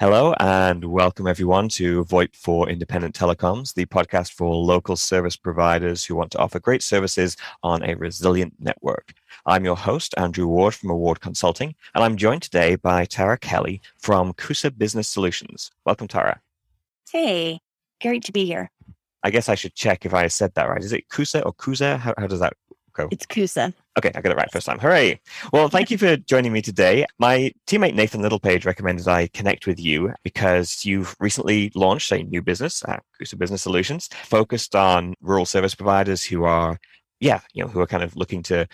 Hello and welcome everyone to VoIP for Independent Telecoms, the podcast for local service providers who want to offer great services on a resilient network. I'm your host, Andrew Ward from Award Consulting, and I'm joined today by Tara Kelly from Kusa Business Solutions. Welcome, Tara. Hey, great to be here. I guess I should check if I said that right. Is it Kusa or Kusa? How, how does that go? It's Kusa. Okay, I got it right first time. Hooray. Well, thank you for joining me today. My teammate Nathan Littlepage recommended I connect with you because you've recently launched a new business, uh, Kusa Business Solutions, focused on rural service providers who are, yeah, you know, who are kind of looking to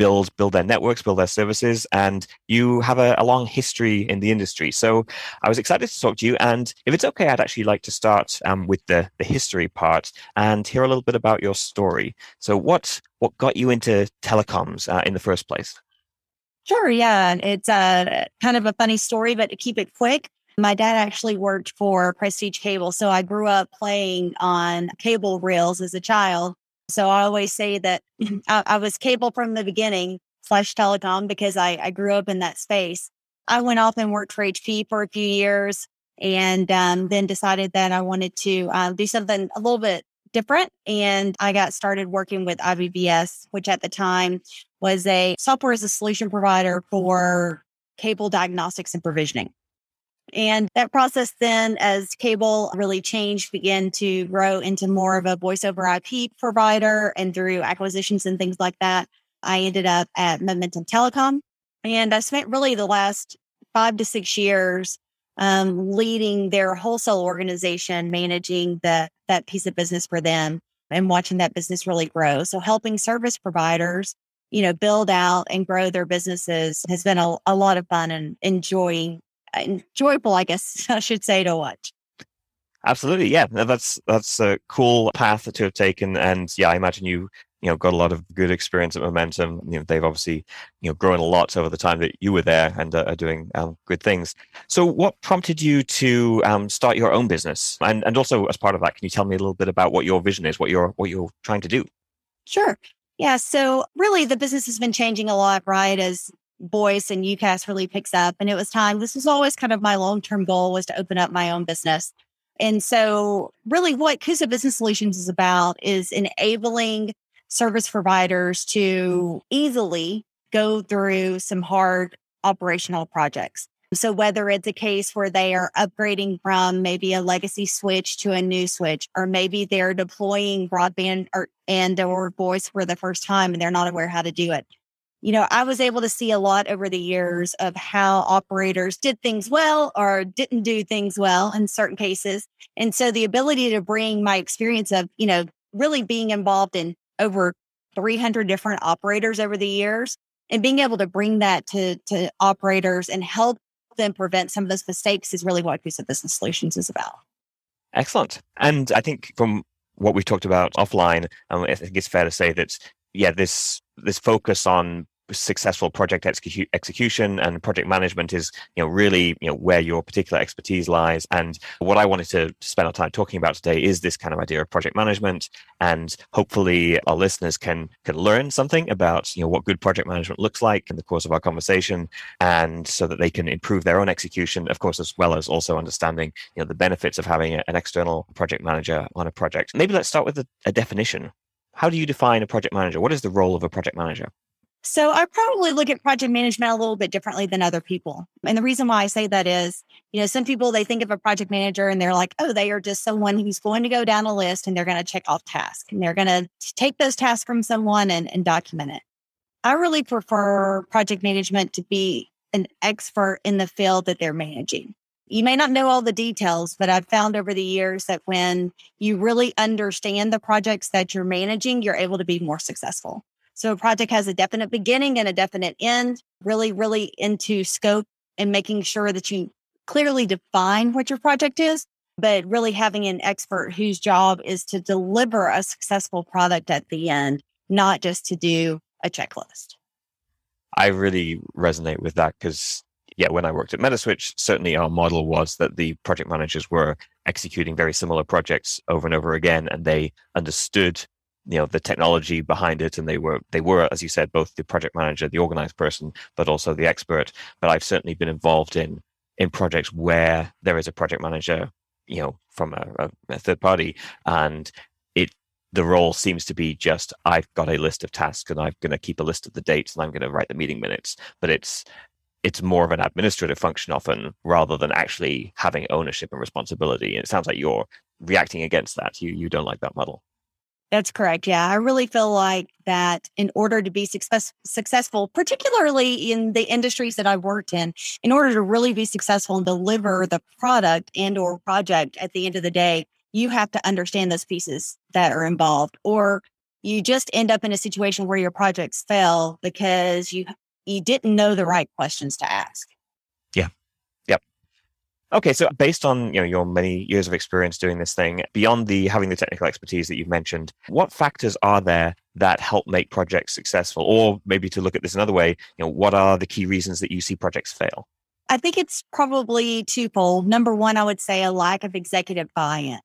build build their networks, build their services, and you have a, a, long history in the industry. So I was excited to talk to you. And if it's okay, I'd actually like to start um, with the the history part and hear a little bit about your story. So what what got you into telecoms uh, in the first place? Sure. Yeah, it's uh, kind of a funny story, but to keep it quick. My dad actually worked for Prestige Cable. So I grew up playing on cable reels as a child. So I always say that I, I was cable from the beginning slash telecom because I, I grew up in that space. I went off and worked for HP for a few years and um, then decided that I wanted to uh, do something a little bit different. And I got started working with IVBS, which at the time was a software as a solution provider for cable diagnostics and provisioning. And that process then, as cable really changed, began to grow into more of a voice over IP provider and through acquisitions and things like that. I ended up at Momentum Telecom. And I spent really the last five to six years um, leading their wholesale organization, managing the, that piece of business for them and watching that business really grow. So helping service providers, you know, build out and grow their businesses has been a, a lot of fun and enjoying enjoyable, I guess I should say, to watch. Absolutely, yeah. That's that's a cool path to have taken, and yeah, I imagine you you know got a lot of good experience at Momentum. You know, they've obviously you know grown a lot over the time that you were there and uh, are doing um, good things. So, what prompted you to um, start your own business, and and also as part of that, can you tell me a little bit about what your vision is, what you're what you're trying to do? Sure. Yeah. So really, the business has been changing a lot, right? As voice and UCaaS really picks up. And it was time. This was always kind of my long term goal was to open up my own business. And so, really, what Kusa Business Solutions is about is enabling service providers to easily go through some hard operational projects. So, whether it's a case where they are upgrading from maybe a legacy switch to a new switch, or maybe they're deploying broadband or, and or voice for the first time and they're not aware how to do it you know, I was able to see a lot over the years of how operators did things well or didn't do things well in certain cases. And so the ability to bring my experience of, you know, really being involved in over 300 different operators over the years and being able to bring that to, to operators and help them prevent some of those mistakes is really what Kusa Business Solutions is about. Excellent. And I think from what we've talked about offline, um, I think it's fair to say that yeah, this this focus on successful project execu- execution and project management is you know really you know where your particular expertise lies. And what i wanted to spend our time talking about today is this kind of idea of project management. And hopefully our listeners can can learn something about you know what good project management looks like in the course of our conversation and so that they can improve their own execution of course as well as also understanding you know the benefits of having an external project manager on a project. Maybe let's start with a, a definition. How do you define a project manager? What is the role of a project manager so I probably look at project management a little bit differently than other people. And the reason why I say that is, you know, some people they think of a project manager and they're like, oh, they are just someone who's going to go down a list and they're going to check off tasks and they're going to take those tasks from someone and, and document it. I really prefer project management to be an expert in the field that they're managing. You may not know all the details, but I've found over the years that when you really understand the projects that you're managing, you're able to be more successful. So a project has a definite beginning and a definite end, really, really into scope and making sure that you clearly define what your project is, but really having an expert whose job is to deliver a successful product at the end, not just to do a checklist. I really resonate with that because yeah, when I worked at Metaswitch, certainly our model was that the project managers were executing very similar projects over and over again, and they understood you know the technology behind it and they were they were as you said both the project manager the organized person but also the expert but i've certainly been involved in in projects where there is a project manager, you know, from a, a, third party, and it the role seems to be just I've got a list of tasks and I'm going to keep a list of the dates and I'm going to write the meeting minutes. But it's it's more of an administrative function often rather than actually having ownership and responsibility. And it sounds like you're reacting against that. You you don't like that model. That's correct. Yeah. I really feel like that in order to be success, successful, particularly in the industries that I've worked in, in order to really be successful and deliver the product and or project at the end of the day, you have to understand those pieces that are involved or you just end up in a situation where your projects fail because you you didn't know the right questions to ask. Okay, so based on you know your many years of experience doing this thing, beyond the having the technical expertise that you've mentioned, what factors are there that help make projects successful? Or maybe to look at this another way, you know, what are the key reasons that you see projects fail? I think it's probably twofold. Number one, I would say a lack of executive buy-in.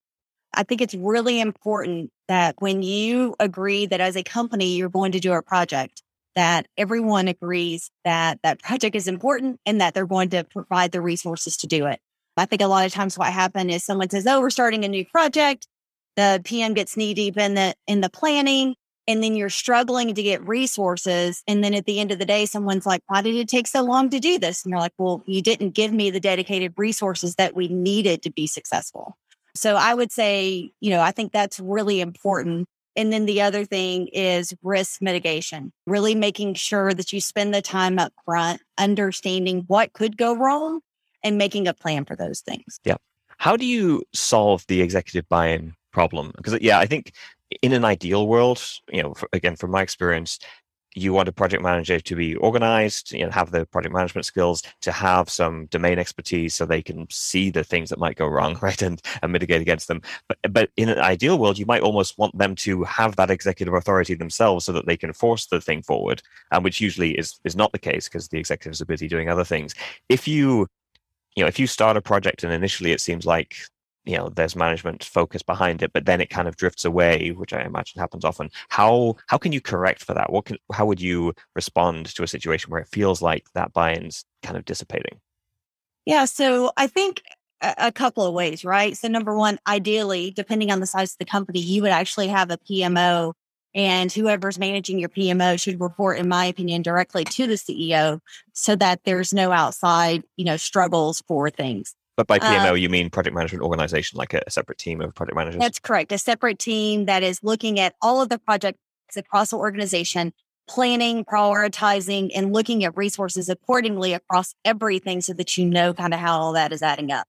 I think it's really important that when you agree that as a company you're going to do a project, that everyone agrees that that project is important and that they're going to provide the resources to do it. I think a lot of times what happens is someone says, "Oh, we're starting a new project." The PM gets knee deep in the in the planning, and then you're struggling to get resources. And then at the end of the day, someone's like, "Why did it take so long to do this?" And you're like, "Well, you didn't give me the dedicated resources that we needed to be successful." So I would say, you know, I think that's really important and then the other thing is risk mitigation, really making sure that you spend the time up front understanding what could go wrong and making a plan for those things. Yeah. How do you solve the executive buy in problem? Because, uh, yeah, I think in an ideal world, you know, for, again, from my experience, you want a project manager to be organized, you know, have the project management skills, to have some domain expertise so they can see the things that might go wrong, right, and, and mitigate against them. But, but in an ideal world, you might almost want them to have that executive authority themselves so that they can force the thing forward, and which usually is, is not the case because the executives are busy doing other things. If you you know, if you start a project and initially it seems like you know there's management focus behind it but then it kind of drifts away which i imagine happens often how how can you correct for that? What can how would you respond to a situation where it feels like that buy-in's kind of dissipating? Yeah so i think a, couple of ways right? So number one ideally depending on the size of the company you would actually have a pmo and whoever's managing your PMO should report, in my opinion, directly to the CEO so that there's no outside, you know, struggles for things. But by PMO, uh, you mean project management organization, like a, a, separate team of project managers? That's correct. A separate team that is looking at all of the projects across the organization, planning, prioritizing, and looking at resources accordingly across everything so that you know kind of how all that is adding up.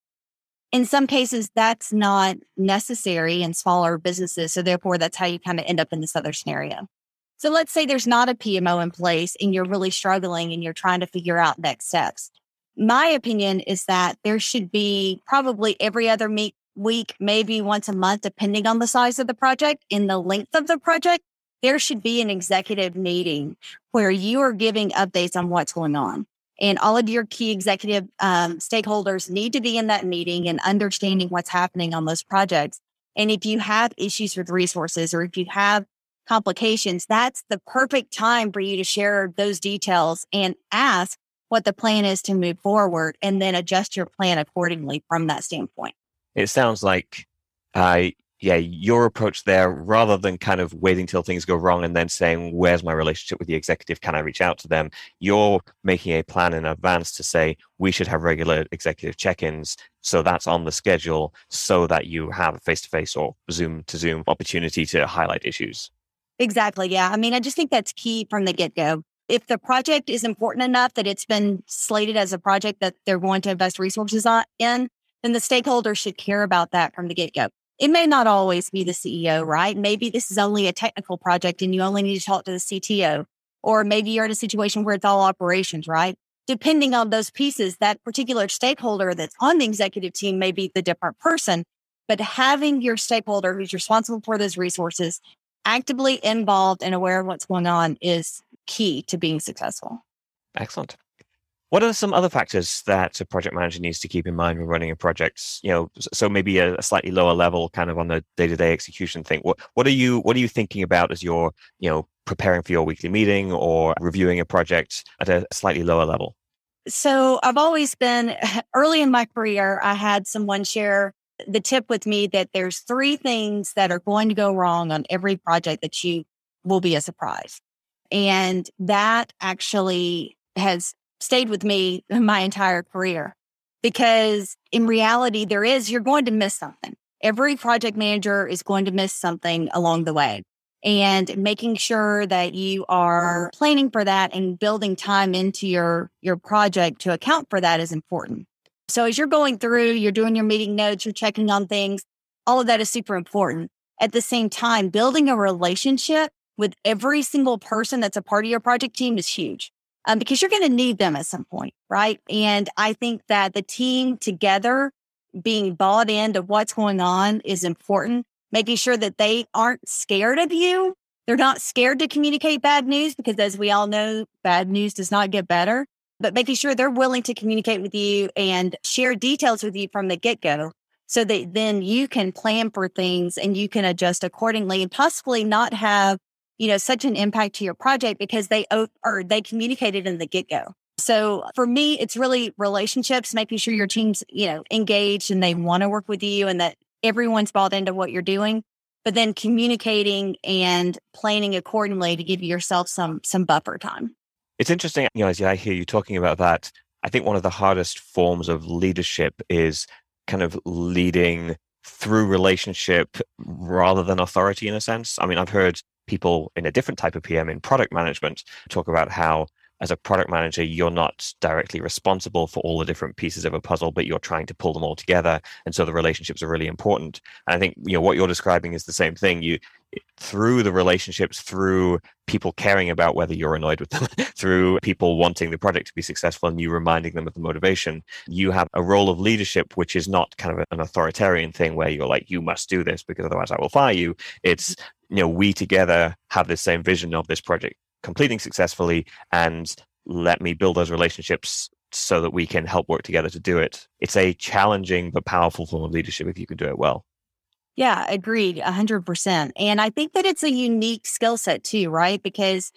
In some cases, that's not necessary in smaller businesses. So, therefore, that's how you kind of end up in this other scenario. So, let's say there's not a PMO in place and you're really struggling and you're trying to figure out next steps my opinion is that there should be probably every other meet, week, maybe once a month, depending on the size of the project and the length of the project. There should be an executive meeting where you are giving updates on what's going on. And all of your key executive um, stakeholders need to be in that meeting and understanding what's happening on those projects. And if you have issues with resources or if you have complications, that's the perfect time for you to share those details and ask what the plan is to move forward and then adjust your plan accordingly from that standpoint. It sounds like, uh, yeah, your approach there, rather than kind of waiting till things go wrong and then saying, where's my relationship with the executive? Can I reach out to them? You're making a plan in advance to say, we should have regular executive check ins. So that's on the schedule so that you have a face to face or Zoom to Zoom opportunity to highlight issues. Exactly. Yeah. I mean, I just think that's key from the get go if the project is important enough that it's been slated as a project that they're going to invest resources on, in, then the stakeholders should care about that from the get go. It may not always be the CEO, right? Maybe this is only a technical project and you only need to talk to the CTO. Or maybe you're in a situation where it's all operations, right? Depending on those pieces, that particular stakeholder that's on the executive team may be the different person. But having your stakeholder who's responsible for those resources actively involved and aware of what's going on is key to being successful. Excellent. What are some other factors that a project manager needs to keep in mind when running a project? You know, so maybe a, a slightly lower level, kind of on the day-to-day execution thing. What what are you what are you thinking about as you're you know preparing for your weekly meeting or reviewing a project at a slightly lower level? So I've always been early in my career, I had someone share the tip with me that there's three things that are going to go wrong on every project that you will be a surprise. And that actually has stayed with me my entire career because in reality, there is, you're going to miss something. Every project manager is going to miss something along the way and making sure that you are planning for that and building time into your your project to account for that is important. So as you're going through, you're doing your meeting notes, you're checking on things, all of that is super important. At the same time, building a relationship with every single person that's a part of your project team is huge um, because you're going to need them at some point, right? And I think that the team together being bought into what's going on is important making sure that they aren't scared of you. They're not scared to communicate bad news because, as we all know, bad news does not get better, but making sure they're willing to communicate with you and share details with you from the get go so that then you can plan for things and you can adjust accordingly and possibly not have you know such an impact to your project because they or they communicated in the get go so for me it's really relationships making sure your mm-hmm. team's you know engaged and they want to work with you and that everyone's bought into what you're doing, but then communicating and planning accordingly to give yourself some some buffer time. It's interesting, you know, as I hear you talking about that, I think one of the hardest forms of leadership is kind of leading through relationship rather than authority in a sense. I mean, I've heard people in a different type of PM in product management talk about how as a product manager, you're not directly responsible for all the different pieces of a puzzle, but you're trying to pull them all together. And so the relationships are really important. And I think, you know, what you're describing is the same thing. You, through the relationships, through people caring about whether you're annoyed with them, through people wanting the project to be successful and you reminding them of the motivation, you have a role of leadership, which is not kind of an authoritarian thing where you're like, you must do this because otherwise I will fire you. It's, you know, we together have the same vision of this project completing successfully and let me build those relationships so that we can help work together to do it. It's a challenging but powerful form of leadership if you can do it well. Yeah, agreed, 100%. And I think that it's a unique skill set too, right? Because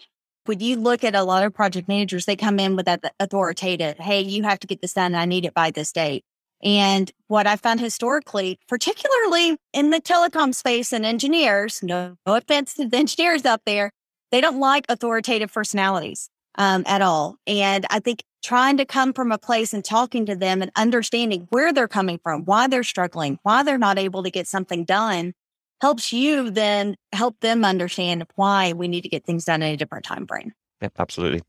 when you look at a lot of project managers, they come in with that authoritative, hey, you have to get this done. I need it by this date. And what I found historically, particularly in the telecom space and engineers, no, no offense to the engineers out there, they don't like authoritative personalities um, at all. And I think trying to come from a place and talking to them and understanding where they're coming from, why they're struggling, why they're not able to get something done helps you then help them understand why we need to get things done in a different time frame. Yep, absolutely.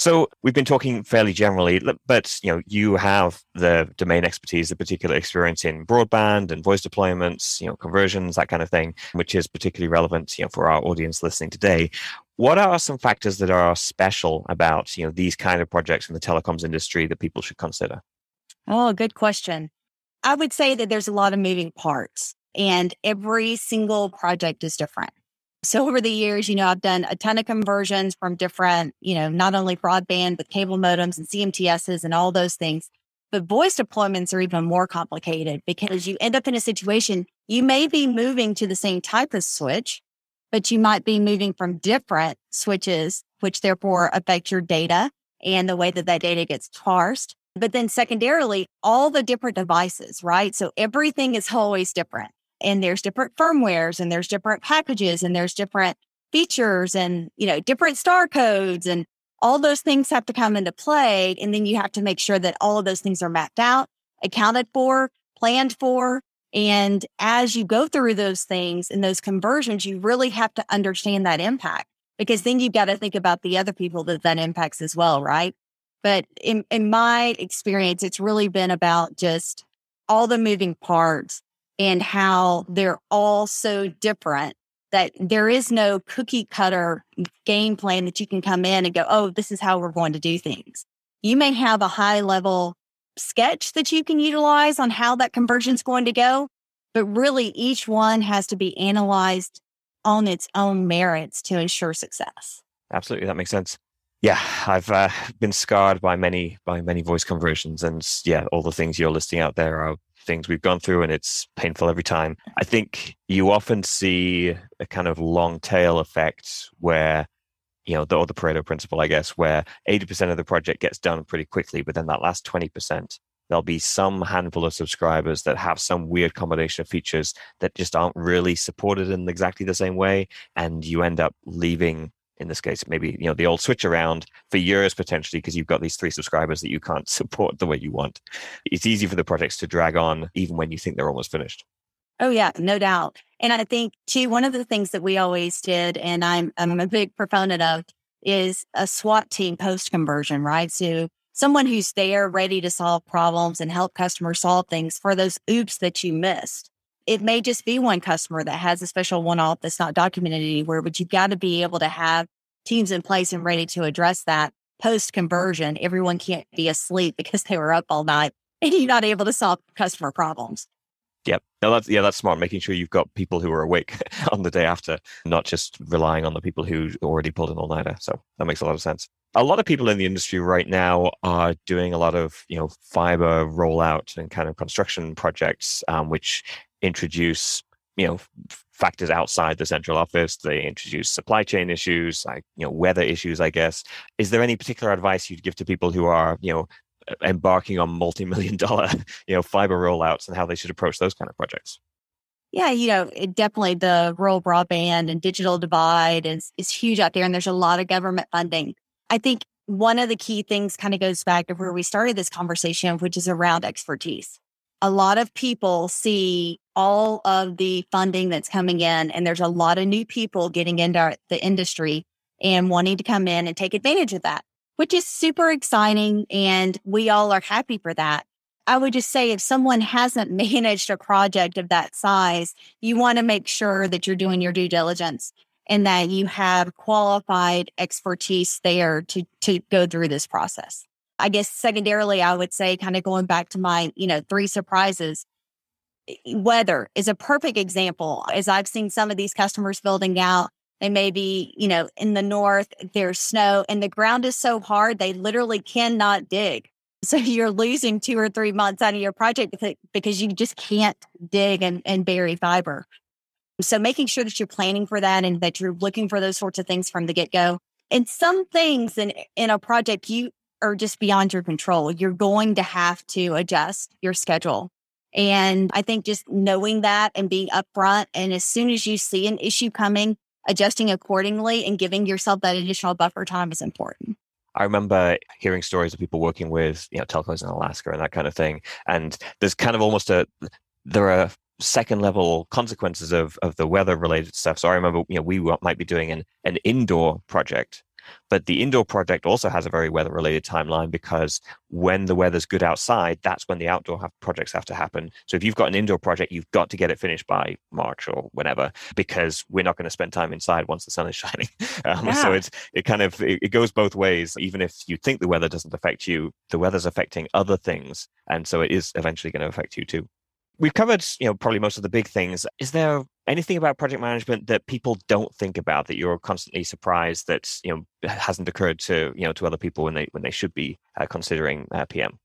So we've been talking fairly generally, but you know you have the domain expertise, the particular experience in broadband and voice deployments, you know conversions, that kind of thing, which is particularly relevant, you know, for our audience listening today. What are some factors that are special about you know these kind of projects in the telecoms industry that people should consider? Oh, good question. I would say that there's a lot of moving parts, and every single project is different. So over the years, you know, I've done a ton of conversions from different, you know, not only broadband, but cable modems and CMTSs and all those things. But voice deployments are even more complicated because you end up in a situation, you may be moving to the same type of switch, but you might be moving from different switches, which therefore affect your data and the way that that data gets parsed. But then secondarily, all the different devices, right? So everything is always different and there's different firmwares and there's different packages and there's different features and you know different star codes and all those things have to come into play and then you have to make sure that all of those things are mapped out accounted for planned for and as you go through those things and those conversions you really have to understand that impact because then you've got to think about the other people that that impacts as well right? But in, in my experience it's really been about just all the moving parts and how they're all so different that there is no cookie cutter game plan that you can come in and go, oh, this is how we're going to do things. You may have a high level sketch that you can utilize on how that conversion is going to go, but really each one has to be analyzed on its own merits to ensure success. Absolutely, that makes sense. Yeah, I've uh, been scarred by many by many voice conversions, and yeah, all the things you're listing out there are things we've gone through and it's painful every time. I think you often see a kind of long tail effect where you know, the, or the Pareto principle, I guess, where 80% of the project gets done pretty quickly, but then that last 20%, there'll be some handful of subscribers that have some weird combination of features that just aren't really supported in exactly the same way. And you end up leaving in this case, maybe you know the old switch around for years potentially because you've got these three subscribers that you can't support the way you want. It's easy for the projects to drag on even when you think they're almost finished. Oh yeah, no doubt. And I think too, one of the things that we always did, and I'm I'm a big proponent of, is a SWAT team post conversion, right? So someone who's there ready to solve problems and help customers solve things for those oops that you missed it may just be one customer that has a special one off that's not documented anywhere, but you've got to be able to have teams in place and ready to address that post conversion. Everyone can't be asleep because they were up all night and you're not able to solve customer problems. Yep. No, that's yeah, that's smart. Making sure you've got people who are awake on the day after, not just relying on the people who already pulled an all nighter. So that makes a lot of sense. A lot of people in the industry right now are doing a lot of you know fiber rollout and kind of construction projects, um, which introduce you know factors outside the central office they introduce supply chain issues like you know weather issues i guess is there any particular advice you'd give to people who are you know embarking on multi-million dollar you know fiber rollouts and how they should approach those kind of projects. Yeah you know it definitely the rural broadband and digital divide is is huge out there and there's a lot of government funding. I think one of the key things kind of goes back to where we started this conversation which is around expertise. A lot of people see all of the funding that's coming in, and there's a lot of new people getting into the industry and wanting to come in and take advantage of that, which is super exciting. And we all are happy for that. I would just say if someone hasn't managed a project of that size, you want to make sure that you're doing your due diligence and that you have qualified expertise there to, to go through this process. I guess secondarily, I would say, kind of going back to my, you know, three surprises, weather is a perfect example. As I've seen some of these customers building out, they may be, you know, in the north, there's snow and the ground is so hard, they literally cannot dig. So you're losing two or three months out of your project because you just can't dig and, and bury fiber. So making sure that you're planning for that and that you're looking for those sorts of things from the get go. And some things in, in a project, you are just beyond your control. You're going to have to adjust your schedule. And I think just knowing that and being upfront, and as soon as you see an issue coming, adjusting accordingly and giving yourself that additional buffer time is important. I remember hearing stories of people working with, you know, telcos in Alaska and that kind of thing. And there's kind of almost a, there are second level consequences of, of the weather related stuff. So I remember, you know, we might be doing an, an indoor project but the indoor project also has a very weather related timeline because when the weather's good outside, that's when the outdoor have projects have to happen. So if you've got an indoor project, you've got to get it finished by March or whenever because we're not going to spend time inside once the sun is shining. Um, yeah. So it's it kind of it, it goes both ways. Even if you think the weather doesn't affect you, the weather's affecting other things, and so it is eventually going to affect you too we've covered you know probably most of the big things is there anything about project management that people don't think about that you're constantly surprised that you know hasn't occurred to you know to other people when they when they should be uh, considering uh, pm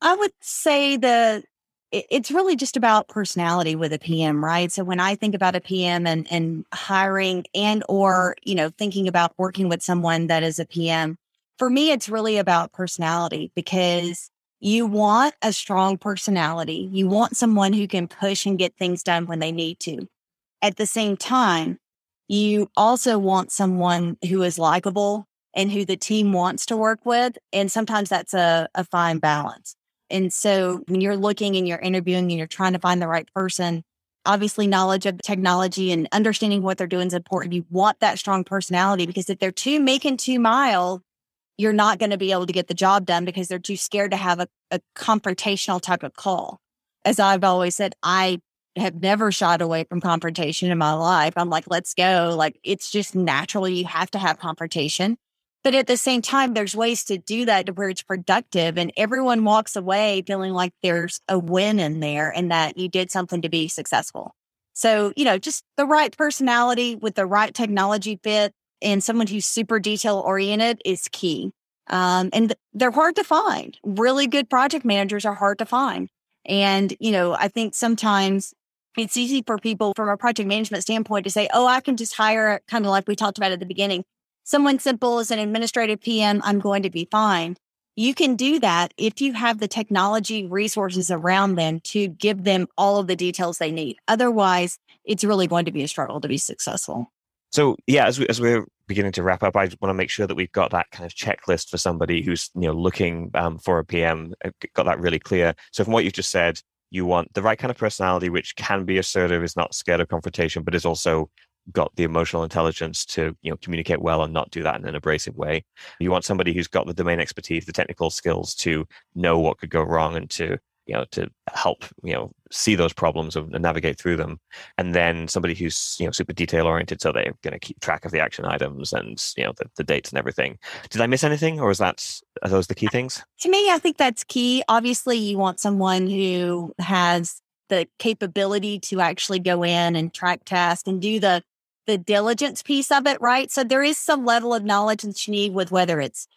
i would say the it's really just about personality with a pm right so when i think about a pm and and hiring and or you know thinking about working with someone that is a pm for me it's really about personality because you want a strong personality. You want someone who can push and get things done when they need to. At the same time, you also want someone who is likable and who the team wants to work with. And sometimes that's a, a fine balance. And so when you're looking and you're interviewing and you're trying to find the right person, obviously knowledge of technology and understanding what they're doing is important. You want that strong personality because if they're too making too mild, you're not going to be able to get the job done because they're too scared to have a, a confrontational type of call. As I've always said, I have never shied away from confrontation in my life. I'm like, let's go. Like, it's just naturally you have to have confrontation. But at the same time, there's ways to do that to where it's productive and everyone walks away feeling like there's a win in there and that you did something to be successful. So, you know, just the right personality with the right technology fit and someone who's super detail oriented is key. Um, and they're hard to find. Really good project managers are hard to find. And, you know, I think sometimes it's easy for people from a project management standpoint to say, oh, I can just hire kind of like we talked about at the beginning, someone simple as an administrative PM, I'm going to be fine. You can do that if you have the technology resources around them to give them all of the details they need. Otherwise, it's really going to be a struggle to be successful. So yeah, as, we, as we're beginning to wrap up, I want to make sure that we've got that kind of checklist for somebody who's you know looking um, for a PM, uh, got that really clear. So from what you've just said, you want the right kind of personality, which can be assertive, is not scared of confrontation, but is also got the emotional intelligence to you know communicate well and not do that in an abrasive way. You want somebody who's got the domain expertise, the technical skills to know what could go wrong and to you know to help you know see those problems and navigate through them. And then somebody who's you know super detail oriented so they're going to keep track of the action items and you know the, the dates and everything. Did i miss anything or is that are those the key things? to me i think that's key. Obviously you want someone who has the capability to actually go in and track tasks and do the the diligence piece of it, right? So there is some level of knowledge that you need with whether it's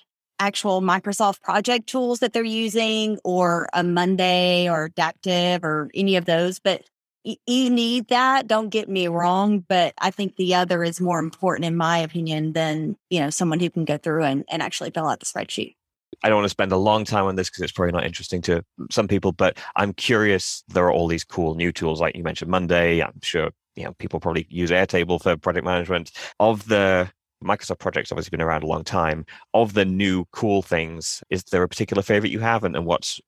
actual Microsoft project tools that they're using or a Monday or Adaptive or any of those. But you need that. Don't get me wrong, but I think the other is more important, in my opinion, than you know someone who can go through and, and actually fill out the spreadsheet. I don't want to spend a long time on this because it's probably not interesting to some people, but I'm curious. There are all these cool new tools, like you mentioned Monday. I'm sure you know, people probably use Airtable for project management. Of the Microsoft projects obviously been around a long time. Of the new cool things, is there a particular favorite you have, and, and what's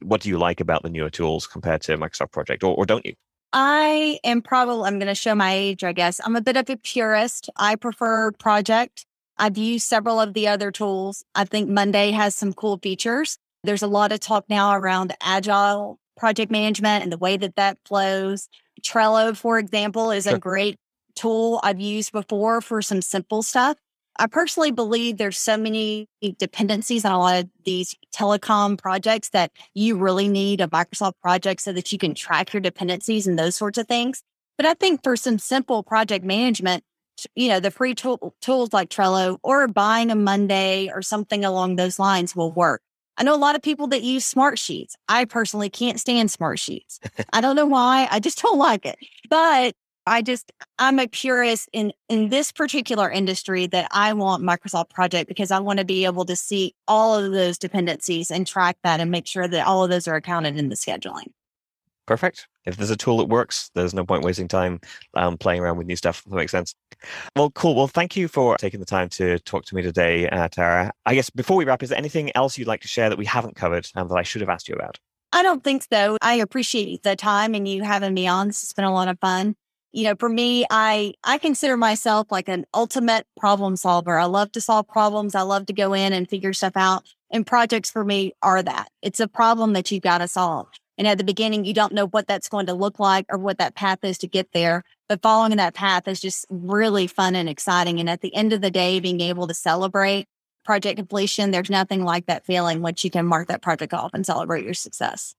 what do you like about the newer tools compared to Microsoft Project, or, or don't you? I am probably I'm going to show my age, I guess. I'm a bit of a purist. I prefer Project. I've used several of the other tools. I think Monday has some cool features. There's a lot of talk now around agile project management and the way that that flows. Trello, for example, is sure. a great tool I've used before for some simple stuff. I personally believe there's so many dependencies on a lot of these telecom projects that you really need a Microsoft project so that you can track your dependencies and those sorts of things. But I think for some simple project management, you know, the free tool, tools like Trello or buying a Monday or something along those lines will work. I know a lot of people that use smart sheets. I personally can't stand smart sheets. I don't know why. I just don't like it. But I just I'm a purist in in this particular industry that I want Microsoft Project because I want to be able to see all of those dependencies and track that and make sure that all of those are accounted in the scheduling. Perfect. If there's a tool that works, there's no point wasting time um, playing around with new stuff. That makes sense. Well, cool. Well, thank you for taking the time to talk to me today, uh, Tara. I guess before we wrap, is there anything else you'd like to share that we haven't covered and that I should have asked you about? I don't think so. I appreciate the time and you having me on. This has been a lot of fun. You know, for me, I I consider myself like an ultimate problem solver. I love to solve problems. I love to go in and figure stuff out. And projects for me are that. It's a problem that you've got to solve. And at the beginning, you don't know what that's going to look like or what that path is to get there. But following that path is just really fun and exciting. And at the end of the day, being able to celebrate project completion, there's nothing like that feeling once you can mark that project off and celebrate your success.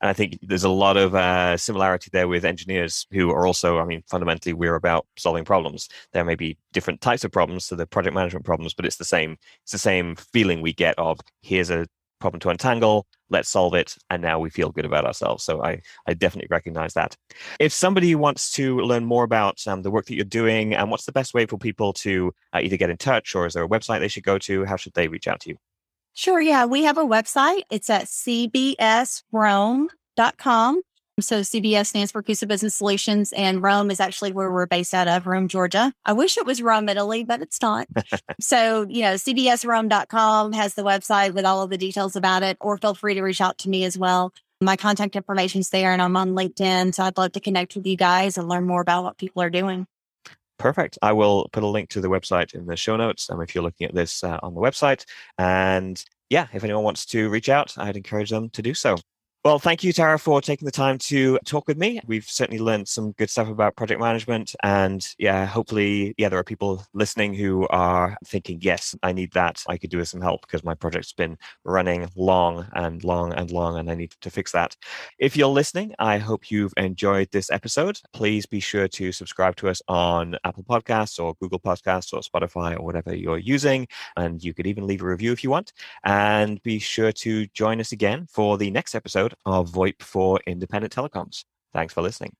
And I think there's a lot of uh, similarity there with engineers who are also, I mean, fundamentally, we're about solving problems. There may be different types of problems, so the project management problems, but it's the same. It's the same feeling we get of here's a problem to untangle let's solve it and now we feel good about ourselves so i i definitely recognize that if somebody wants to learn more about um, the work that you're doing and what's the best way for people to uh, either get in touch or is there a website they should go to how should they reach out to you sure yeah we have a website it's at cbsrome.com so CBS stands for CUSA Business Solutions, and Rome is actually where we're based out of, Rome, Georgia. I wish it was Rome, Italy, but it's not. so, you know, cbsrome.com has the website with all of the details about it, or feel free to reach out to me as well. My contact information is there, and I'm on LinkedIn. So I'd love to connect with you guys and learn more about what people are doing. Perfect. I will put a link to the website in the show notes um, if you're looking at this uh, on the website. And yeah, if anyone wants to reach out, I'd encourage them to do so. Well, thank you, Tara, for taking the time to talk with me. We've certainly learned some good stuff about project management. And yeah, hopefully, yeah, there are people listening who are thinking, yes, I need that. I could do with some help because my project's been running long and long and long, and I need to fix that. If you're listening, I hope you've enjoyed this episode. Please be sure to subscribe to us on Apple Podcasts or Google Podcasts or Spotify or whatever you're using. And you could even leave a review if you want. And be sure to join us again for the next episode of VoIP for Independent Telecoms. Thanks for listening.